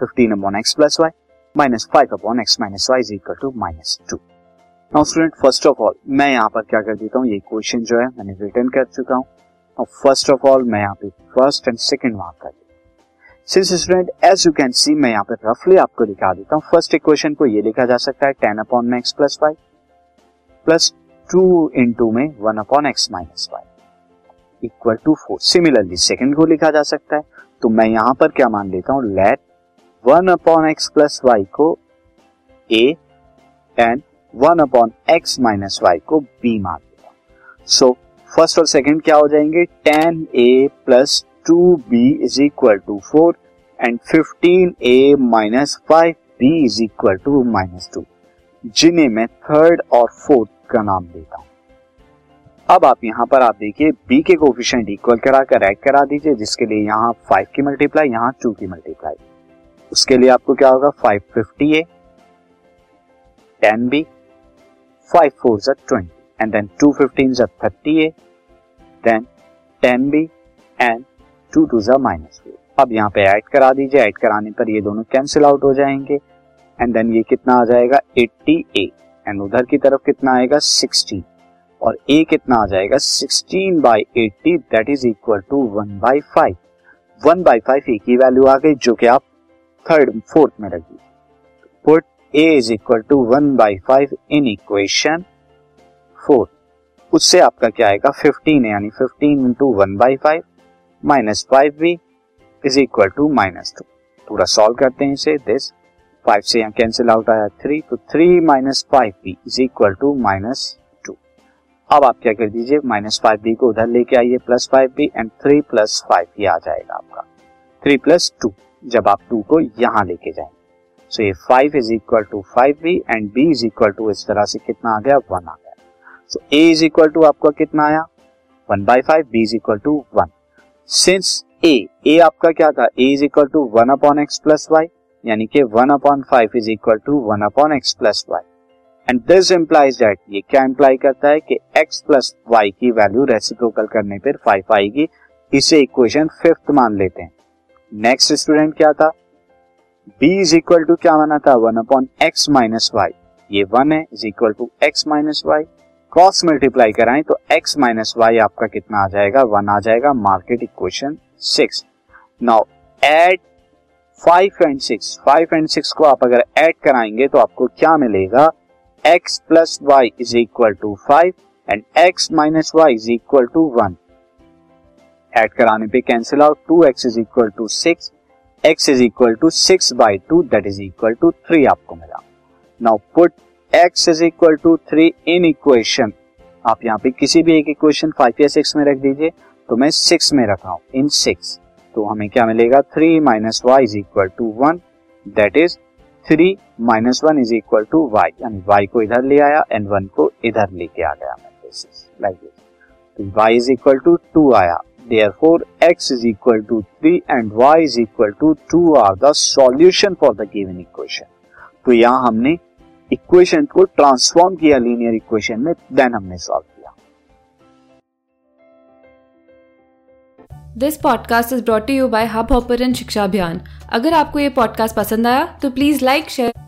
Fifteen upon x plus y minus five upon x minus y is equal to minus two now student first of all मैं यहाँ पर क्या कर देता हूँ? ये क्वेश्चन जो है, मैंने रिटर्न कर चुका हूँ। फ़र्स्ट ऑफ़ ऑल मैं यहाँ पे फ़र्स्ट एंड सेकंड मार्क कर देता since student as you can see मैं यहाँ पे रफली आपको दिखा देता हूँ। फ़र्स्ट इक्वेशन को ये लिखा जा सकता है टेन अपॉन में x plus y plus two into में one upon x minus y equal to four similarly second को लिखा जा सकता है। तो मैं यहाँ पर क्या मान लेता हूँ? Let one upon x plus y को A and one upon x minus y को बी मान हूँ सो फ़र्स्ट और सेकंड क्या हो जाएँगे? Ten A plus two B is equal to four and fifteen A minus five B is equal to minus two. जिन्हें मैं third और फोर्थ का नाम देता हूँ। अब आप यहाँ पर आप देखिए, बी के कोफिशिएंट इक्वल करा कर ऐड करा दीजिए, जिसके लिए यहाँ फाइव की मल्टीप्लाई, यहाँ टू की मल्टीप्लाई। उसके लिए आपको क्या होगा? Five fifty A ten B five four twenty and then two fifteen thirty A then ten B and two two जा माइनस अब यहाँ पे ऐड करा दीजिए। ऐड कराने पर ये दोनों कैंसिल आउट हो जाएँगे। एंड देन ये कितना आ जाएगा? एट्टी ए एंड उधर की तरफ़ कितना आएगा? सिक्सटी और ए कितना आ जाएगा? Sixteen by eighty that is equal to one by five one by five A की वैल्यू आ गई, जो कि आप थर्ड फोर्थ में रख दीजिए put A is equal to one by five in equation four उससे आपका क्या आएगा? फिफ्टीन यानी fifteen into one by five minus five B is equal to minus two पूरा सॉल्व करते हैं इसे। दिस फाइव से यहाँ कैंसिल आउट आया थ्री तो three minus five B is equal to minus two अब आप क्या कर दीजिए? माइनस फाइव बी को उधर लेके आइए plus five B and three plus five ये आ जाएगा आपका। थ्री प्लस टू जब आप टू को यहाँ लेके जाएँगे सो ये five is equal to five B and B is equal to इस तरह से कितना आ गया? वन आ गया। So A is equal to आपका कितना आया? One by five B is equal to one since A A आपका क्या था? A is equal to one upon x plus y यानी कि one upon five is equal to one upon x plus y and this implies that ये क्या imply करता है कि एक्स प्लस वाई की वैल्यू रेसिप्रोकल करने पर फाइव आएगी। इसे इक्वेशन फिफ्थ मान लेते हैं। नेक्स्ट स्टूडेंट क्या था? B इज़ इक्वल टू क्या माना था? One upon x minus y ये वन है is equal to x minus y cross multiply कराएँ तो x माइनस वाई आपका कितना आ जाएगा? वन आ जाएगा। Market equation six now add five and six five and six को आप अगर एड कराएँगे तो आपको क्या मिलेगा? X plus y is equal to five and x minus y is equal to one add कराने पे cancel out two x is equal to six x is equal to six by two that is equal to three आपको मिला। Now put x is equal to three in equation आप यहाँ पे किसी भी एक इक्वेशन फाइव या six में रख दीजिए तो मैं सिक्स में रखा हूँ इन सिक्स तो हमें क्या मिलेगा? Three minus Y is equal to one that is three minus one is equal to Y यानी वाई को इधर ले आया एंड वन को इधर लेके आ गया। मैं लाइक दिस तो Y is equal to two आया। Therefore x is equal to 3 and y is equal to 2 are the solution for the given equation. तो यहाँ हमने इक्वेशन को ट्रांसफॉर्म किया लीनियर इक्वेशन में देन हमने सॉल्व किया this podcast is brought you by Hubhopper शिक्षा अभियान अगर आपको ये पॉडकास्ट पसंद आया तो please like share